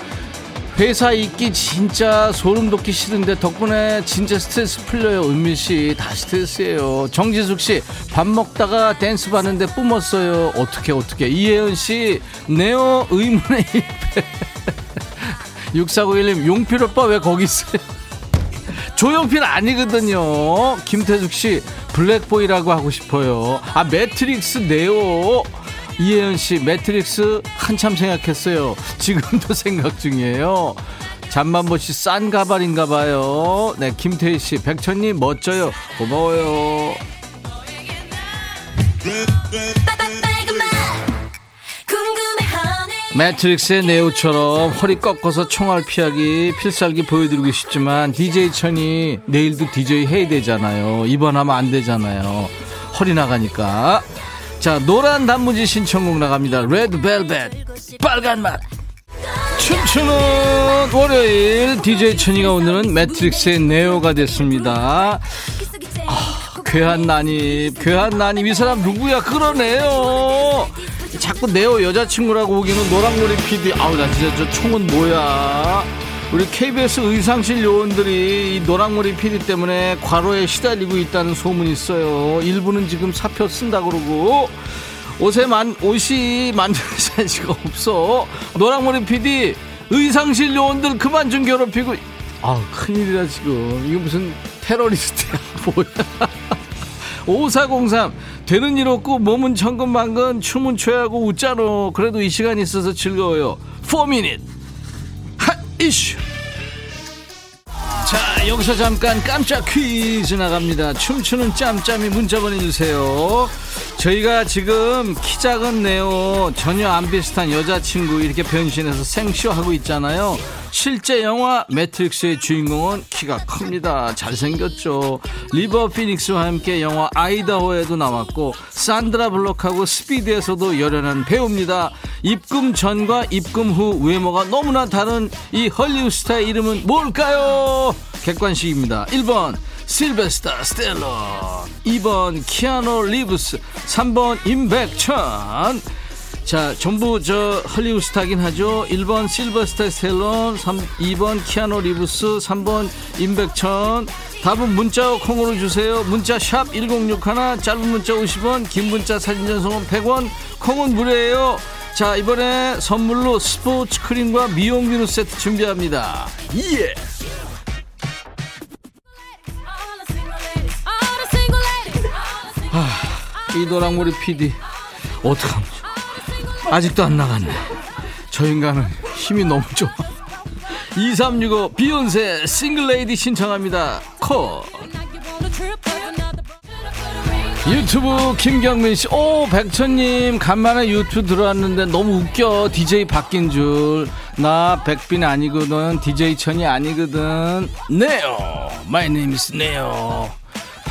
회사 있기 진짜 소름 돋기 싫은데 덕분에 진짜 스트레스 풀려요 은미씨 다 스트레스예요 정지숙 씨 밥 먹다가 댄스 봤는데 뿜었어요 어떻게 어떻게 이혜은 씨 네오 의문의 일패 6491님 용필 오빠 왜 거기 있어요 조용필 아니거든요. 김태숙 씨 블랙보이라고 하고 싶어요. 아 매트릭스 네오. 이혜연 씨 매트릭스 한참 생각했어요. 지금도 생각 중이에요. 잠만보 씨 싼 가발인가 봐요. 네 김태희 씨 백천님 멋져요. 고마워요. 매트릭스의 네오처럼 허리 꺾어서 총알 피하기 필살기 보여드리고 싶지만 DJ 천이 내일도 DJ 해야 되잖아요. 입원하면 안 되잖아요. 허리 나가니까. 자 노란 단무지 신청곡 나갑니다. 레드벨벳 빨간 맛. 춤추는 월요일 DJ 천이가 오늘은 매트릭스의 네오가 됐습니다. 아, 괴한 난입, 괴한 난입 이 사람 누구야? 끌어내요. 자꾸 네오 여자친구라고 우기는 노랑머리 PD 아우 나 진짜 저 총은 뭐야 우리 KBS 의상실 요원들이 이 노랑머리 PD 때문에 과로에 시달리고 있다는 소문이 있어요. 일부는 지금 사표 쓴다 그러고. 옷에 만 옷이 만들 사이즈가 없어. 노랑머리 PD 의상실 요원들 그만 좀 괴롭히고. 아 큰일이다 지금. 이거 무슨 테러리스트야 뭐야. 5403 되는 일 없고 몸은 천근만근 춤은 춰야 하고 웃자노 그래도 이 시간이 있어서 즐거워요. 4미닛 핫 이슈 자 여기서 잠깐 깜짝 퀴즈 나갑니다. 춤추는 짬짬이 문자 보내주세요 저희가 지금 키 작은 네오 전혀 안 비슷한 여자친구 이렇게 변신해서 생쇼하고 있잖아요. 실제 영화 매트릭스의 주인공은 키가 큽니다. 잘생겼죠. 리버 피닉스와 함께 영화 아이다호에도 나왔고 산드라 블록하고 스피드에서도 열연한 배우입니다. 입금 전과 입금 후 외모가 너무나 다른 이 헐리우드 스타의 이름은 뭘까요? 객관식입니다. 1번 실베스타 스텔론 2번 키아노 리브스 3번 임백천. 자 전부 저 헐리우드 스타긴 하죠. 1번 실버스타 스텔론 3, 2번 키아노 리브스 3번 임백천. 답은 문자 콩으로 주세요. 문자 샵 1061 짧은 문자 50원 긴 문자 사진 전송은 100원 콩은 무료예요. 자 이번에 선물로 스포츠 크림과 미용 비누 세트 준비합니다. 예 이 노랑머리 PD 어떡하면. 아직도 안 나갔네 저 인간은 힘이 너무 좋아 2365 비욘세 싱글레이디 신청합니다 콜 유튜브 김경민 씨, 오 백천님 간만에 유튜브 들어왔는데 너무 웃겨. DJ 바뀐 줄. 나 백디 아니거든. DJ 천이 아니거든. 네오. My name is 네오.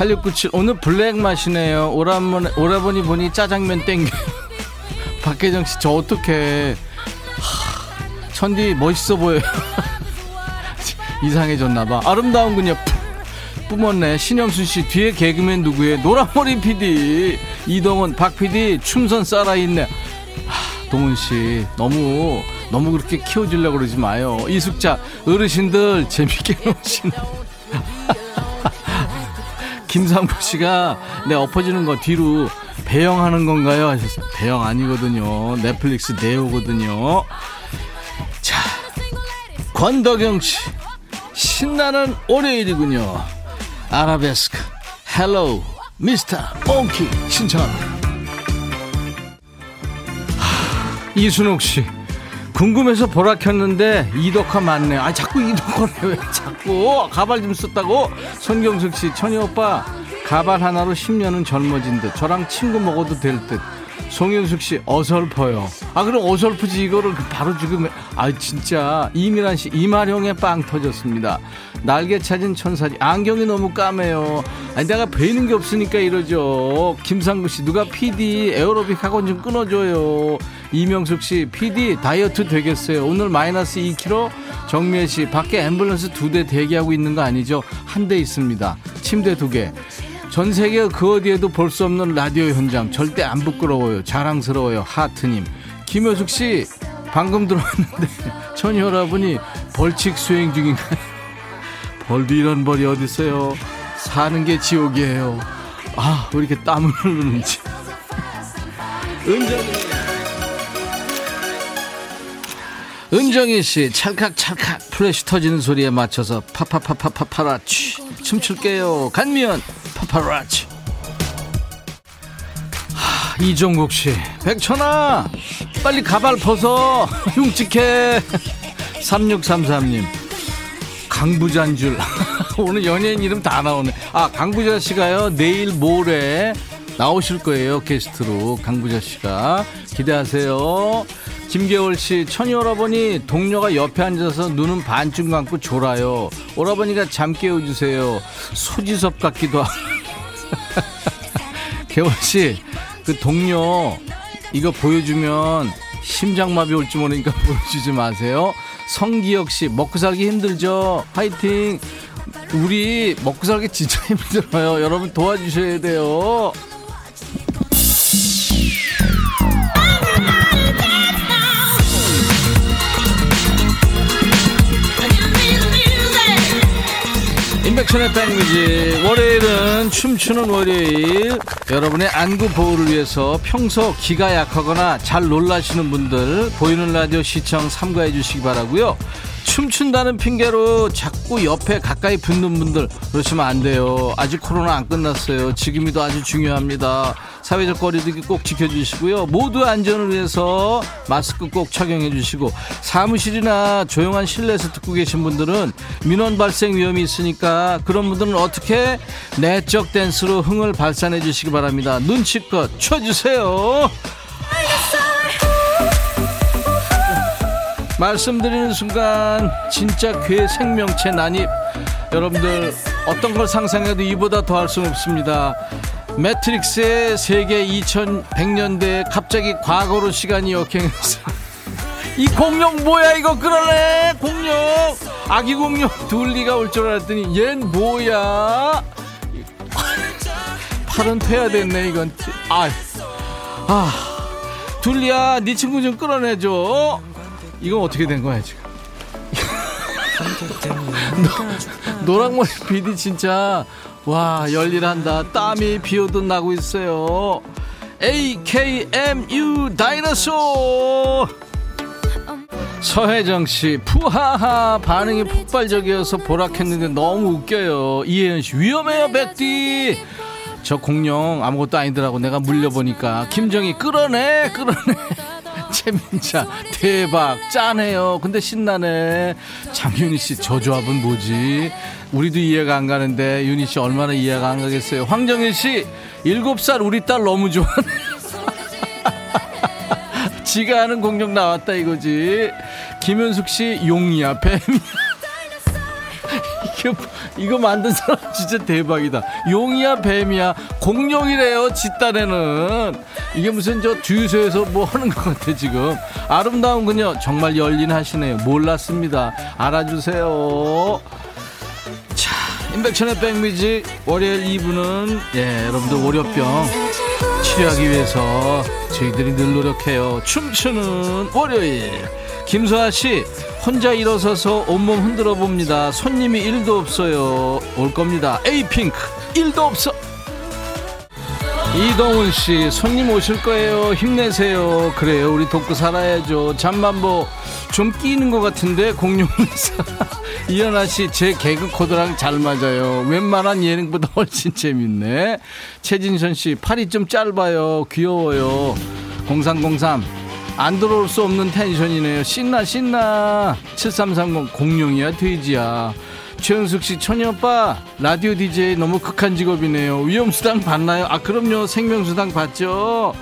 8697 오늘 블랙 맛이네요. 오라버니, 오라버니 보니 짜장면 땡겨. 박혜정 씨, 저 어떡해. 하, 천디 멋있어 보여요. 이상해졌나봐. 아름다운군요. 뿜었네. 신영순 씨 뒤에 개그맨 누구예요? 노랑머리 PD 이동원 박 PD 춤선 살아있네. 하, 동훈 씨 너무 너무 그렇게 키워주려고 그러지 마요. 이숙자, 어르신들 재밌게 노시네. 김상부 씨가 내 엎어지는 거 뒤로 배영하는 건가요? 하셨어요. 배영 아니거든요. 매트릭스 네오거든요. 자, 권덕영 씨. 신나는 월요일이군요. 아라베스크, Hello, Mr. Monkey 신청합니다. 이순옥 씨. 궁금해서 보라 켰는데 이덕화 맞네. 아 자꾸 이덕화래 왜 자꾸 가발 좀 썼다고? 손경숙 씨, 천희 오빠 가발 하나로 10년은 젊어진 듯. 저랑 친구 먹어도 될 듯. 송윤숙 씨 어설퍼요. 아 그럼 어설프지 이거를 바로 지금 아 진짜 이미란 씨 이마령에 빵 터졌습니다. 날개 찾은 천사지 안경이 너무 까매요. 아니 내가 베이는 게 없으니까 이러죠. 김상구 씨 누가 PD 에어로빅 학원 좀 끊어줘요. 이명숙 씨 PD 다이어트 되겠어요. 오늘 마이너스 2kg. 정미애 씨 밖에 앰뷸런스 두 대 대기하고 있는 거 아니죠? 한 대 있습니다. 침대 두 개. 전 세계 그 어디에도 볼 수 없는 라디오 현장 절대 안 부끄러워요 자랑스러워요 하트님 김효숙 씨 방금 들어왔는데 전 여러분이 벌칙 수행 중인가요? 벌도 이런 벌이 어딨어요 사는 게 지옥이에요 아 왜 이렇게 땀을 흐르는지 은정이 은정희 씨 찰칵찰칵. 플래시 터지는 소리에 맞춰서 파파파파파파라치. 춤출게요. 간미연 파파라치. 하, 이종국 씨 백천아! 빨리 가발 벗어. 흉측해. 3633님. 강부자인 줄. 오늘 연예인 이름 다 나오네. 아 강부자 씨가요 내일 모레 나오실 거예요 게스트로. 강부자 씨가. 기대하세요 김계월 씨, 천희 오라버니 동료가 옆에 앉아서 눈은 반쯤 감고 졸아요. 오라버니가 잠 깨워주세요. 소지섭 같기도 하고. 계월 씨, 그 동료 이거 보여주면 심장마비 올지 모르니까 보여주지 마세요. 성기혁 씨, 먹고 살기 힘들죠? 화이팅! 우리 먹고 살기 진짜 힘들어요. 여러분 도와주셔야 돼요. 인백션의 백뮤직 월요일은 춤추는 월요일. 여러분의 안구 보호를 위해서 평소 기가 약하거나 잘 놀라시는 분들 보이는 라디오 시청 삼가해 주시기 바라고요. 춤춘다는 핑계로 자꾸 옆에 가까이 붙는 분들 그러시면 안 돼요. 아직 코로나 안 끝났어요. 지금이 더 아주 중요합니다 사회적 거리두기 꼭 지켜주시고요. 모두 안전을 위해서 마스크 꼭 착용해 주시고 사무실이나 조용한 실내에서 듣고 계신 분들은 민원 발생 위험이 있으니까 그런 분들은 어떻게 내적 댄스로 흥을 발산해 주시기 바랍니다. 눈치껏 쳐주세요. 말씀드리는 순간 진짜 괴 생명체 난입. 여러분들 어떤 걸 상상해도 이보다 더할 수 없습니다 매트릭스의 세계 2100년대에 갑자기 과거로 시간이 역행했어 이 공룡 뭐야 이거? 끌어내 공룡. 아기 공룡 둘리가 올 줄 알았더니 얜 뭐야? 팔은 퇴화됐네 이건. 아, 아. 둘리야 네 친구 좀 끌어내줘. 이건 어떻게 된 거야 지금? 노, 노랑머리 PD 진짜 와 열일한다. 땀이 비오듯 나고 있어요. AKMU Dinosaur 서혜정 씨 푸하하. 반응이 폭발적이어서 보라 켰는데 너무 웃겨요. 이혜연 씨 위험해요 백디 저 공룡 아무것도 아니더라고. 내가 물려보니까. 김정희 끌어내 끌어내 최민자. 대박. 짠해요. 근데 신나네. 장윤희 씨저 조합은 뭐지? 우리도 이해가 안 가는데 윤희 씨 얼마나 이해가 안 가겠어요. 황정일 씨 일곱 살 우리 딸 너무 좋아하네. 지가 아는 공룡 나왔다 이거지. 김현숙 씨 용이야 뱀이야. 이거, 이거 만든 사람 진짜 대박이다. 용이야, 뱀이야, 공룡이래요, 짓단에는. 이게 무슨 저 주유소에서 뭐 하는 것 같아, 지금. 아름다운 그녀, 정말 열린 하시네요. 몰랐습니다. 알아주세요. 자, 인백천의 백뮤직, 월요일 2부는, 예, 여러분들 월요병 치료하기 위해서 저희들이 늘 노력해요. 춤추는 월요일. 김소아 씨 혼자 일어서서 온몸 흔들어 봅니다. 손님이 1도 없어요. 올 겁니다. 에이핑크 1도 없어. 이동훈 씨, 손님 오실 거예요. 힘내세요. 그래요. 우리 돕고 살아야죠. 잠만 뭐, 좀 끼는 것 같은데, 공룡에서. 이현아 씨, 제 개그 코드랑 잘 맞아요. 웬만한 예능보다 훨씬 재밌네. 최진선 씨, 팔이 좀 짧아요. 귀여워요. 0303. 안 들어올 수 없는 텐션이네요. 신나, 신나. 7330. 공룡이야, 돼지야. 최은숙 씨, 천희 오빠, 라디오 DJ 너무 극한 직업이네요. 위험수당 받나요? 아, 그럼요. 생명수당 받죠.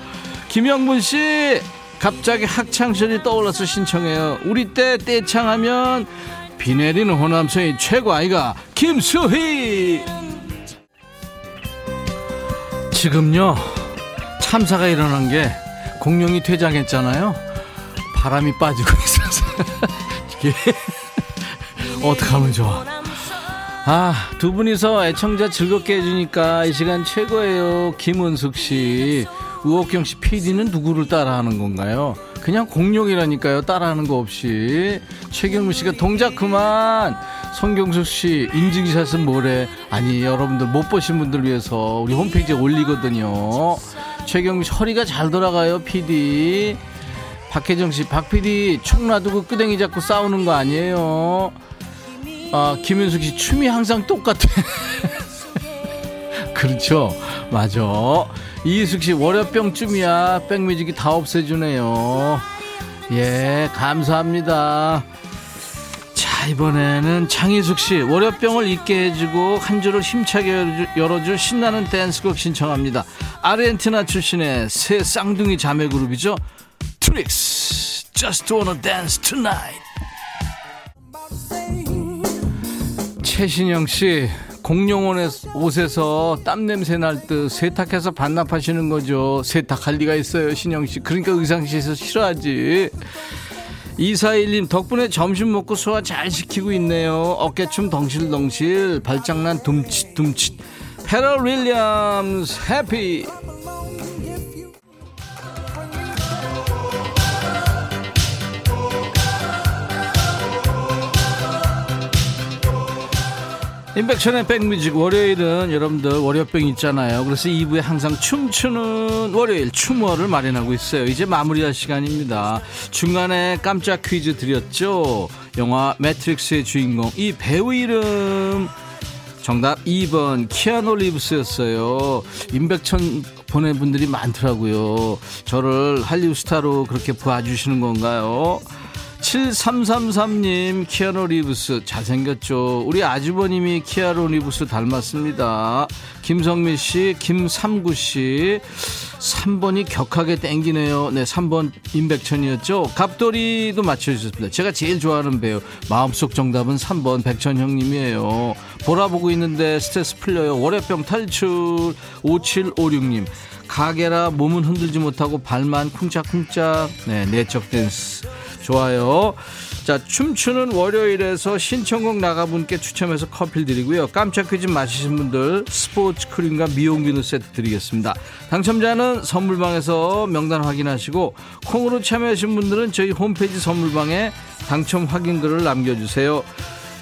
김영문 씨, 갑자기 학창시절이 떠올라서 신청해요. 우리 때 떼창하면 비 내리는 호남성이 최고 아이가 김수희. 지금요, 참사가 일어난 게 공룡이 퇴장했잖아요. 바람이 빠지고 있어서. 이게 어떡하면 좋아. 아, 두 분이서 애청자 즐겁게 해주니까 이 시간 최고예요. 김은숙 씨. 우옥경 씨 PD는 누구를 따라하는 건가요? 그냥 공룡이라니까요. 따라하는 거 없이. 최경무 씨가 동작 그만. 성경숙 씨, 인증샷은 뭐래? 아니, 여러분들 못 보신 분들 위해서 우리 홈페이지에 올리거든요. 최경무 씨, 허리가 잘 돌아가요, PD. 박혜정 씨, 박 PD, 총 놔두고 끄댕이 잡고 싸우는 거 아니에요? 아, 김윤숙 씨 춤이 항상 똑같아. 그렇죠. 맞아. 이희숙 씨 월요병쯤이야. 백뮤직이 다 없애주네요. 예, 감사합니다. 자, 이번에는 장희숙 씨 월요병을 잊게 해주고 한 줄을 힘차게 열어줄 신나는 댄스곡 신청합니다. 아르헨티나 출신의 세쌍둥이 자매 그룹이죠. Trix. Just wanna dance tonight. 최신영 씨 공룡원의 옷에서 땀 냄새 날 듯 세탁해서 반납하시는 거죠. 세탁할 리가 있어요, 신영 씨. 그러니까 의상실에서 싫어하지. 2411님 덕분에 점심 먹고 소화 잘 시키고 있네요. 어깨춤 덩실덩실 발장난 둠칫둠칫. 페럴 윌리엄스 해피. 인백션의 백뮤직 월요일은 여러분들 월요병 있잖아요. 그래서 2부에 항상 춤추는 월요일 춤월을 마련하고 있어요. 이제 마무리할 시간입니다. 중간에 깜짝 퀴즈 드렸죠. 영화 매트릭스의 주인공 이 배우 이름 정답 2번 키아노 리브스였어요. 임백천 보낸 분들이 많더라고요. 저를 할리우드 스타로 그렇게 봐주시는 건가요? 7333님 키아노 리브스. 잘생겼죠. 우리 아주버님이 키아노 리브스 닮았습니다. 김성민씨 김삼구씨. 3번이 격하게 땡기네요. 네 3번 임백천이었죠. 갑돌이도 맞춰주셨습니다. 제가 제일 좋아하는 배우. 마음속 정답은 3번 백천 형님이에요. 보라 보고 있는데 스트레스 풀려요. 월요병 탈출. 5756님 가게라 몸은 흔들지 못하고 발만 쿵짝쿵짝. 네 내적 댄스 좋아요. 자, 춤추는 월요일에서 신청곡 나가분께 추첨해서 커피를 드리고요. 깜짝 퀴즈 맞히신 분들 스포츠 크림과 미용 비누 세트 드리겠습니다. 당첨자는 선물방에서 명단 확인하시고 콩으로 참여하신 분들은 저희 홈페이지 선물방에 당첨 확인글을 남겨주세요.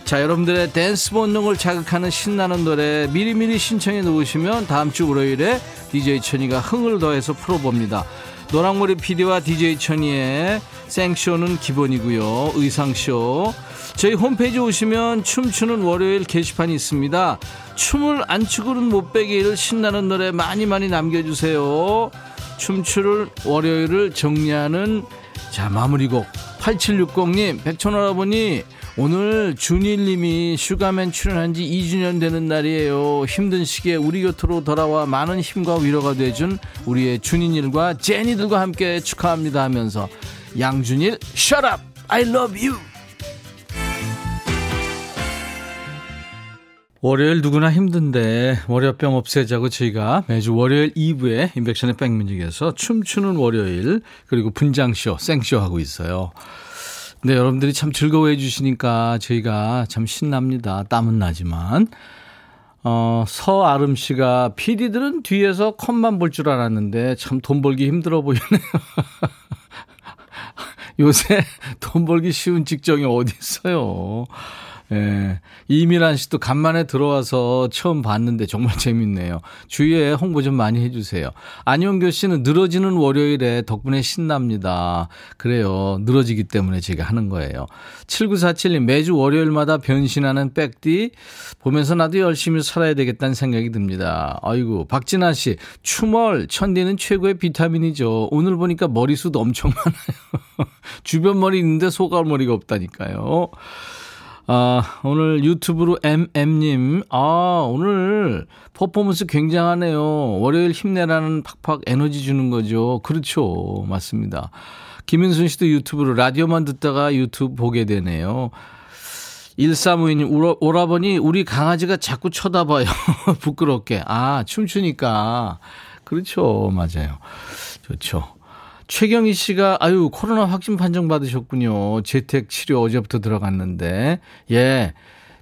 자, 여러분들의 댄스 본능을 자극하는 신나는 노래 미리미리 신청해 놓으시면 다음 주 월요일에 DJ 천이가 흥을 더해서 풀어봅니다. 노랑머리 PD와 DJ 천이의 생쇼는 기본이고요. 의상쇼. 저희 홈페이지 오시면 춤추는 월요일 게시판이 있습니다. 춤을 안 추고는 못 빼기를 신나는 노래 많이 많이 남겨주세요. 춤추는 월요일을 정리하는 자 마무리곡 8760님 백천할아버니 오늘 준일님이 슈가맨 출연한 지 2주년 되는 날이에요. 힘든 시기에 우리 곁으로 돌아와 많은 힘과 위로가 돼준 우리의 준일님과 제니들과 함께 축하합니다 하면서 양준일 Shut up I love you 월요일 누구나 힘든데 월요병 없애자고 저희가 매주 월요일 2부에 인백션의 백뮤직에서 춤추는 월요일 그리고 분장쇼 생쇼 하고 있어요. 네, 여러분들이 참 즐거워해 주시니까 저희가 참 신납니다. 땀은 나지만. 어, 서아름 씨가 PD들은 뒤에서 컷만 볼 줄 알았는데 참 돈 벌기 힘들어 보이네요. 요새 돈 벌기 쉬운 직종이 어디 있어요. 예. 이미란 씨도 간만에 들어와서 처음 봤는데 정말 재밌네요. 주위에 홍보 좀 많이 해주세요. 안용교 씨는 늘어지는 월요일에 덕분에 신납니다. 그래요. 늘어지기 때문에 제가 하는 거예요. 7947님, 매주 월요일마다 변신하는 백디 보면서 나도 열심히 살아야 되겠다는 생각이 듭니다. 아이고, 박진아 씨, 추멀, 천디는 최고의 비타민이죠. 오늘 보니까 머리숱 엄청 많아요. 주변 머리 있는데 소갈머리가 없다니까요. 아, 오늘 유튜브로 MM님, 아, 오늘 퍼포먼스 굉장하네요. 월요일 힘내라는 팍팍 에너지 주는 거죠. 그렇죠. 맞습니다. 김윤순 씨도 유튜브로 라디오만 듣다가 유튜브 보게 되네요. 1352님, 오라버니, 우리 강아지가 자꾸 쳐다봐요. 부끄럽게. 아, 춤추니까. 그렇죠. 맞아요. 좋죠. 최경희 씨가 아유 코로나 확진 판정 받으셨군요. 재택 치료 어제부터 들어갔는데 예.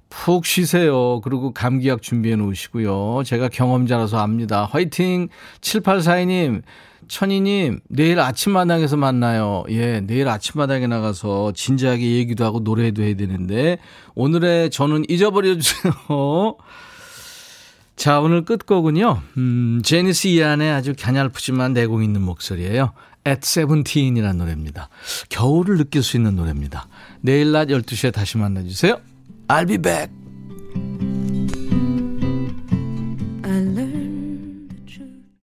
푹 쉬세요. 그리고 감기약 준비해 놓으시고요. 제가 경험자라서 압니다. 화이팅! 7842님, 천희님, 내일 아침마당에서 만나요. 예, 내일 아침마당에 나가서 진지하게 얘기도 하고 노래도 해야 되는데, 오늘의 저는 잊어버려주세요. 자, 오늘 끝곡은요, 음, 제니스 이안의 아주 갸냘프지만 내공 있는 목소리예요. at seventeen이라는 노래입니다. 겨울을 느낄 수 있는 노래입니다. 내일 낮 12시에 다시 만나주세요. I'll be back.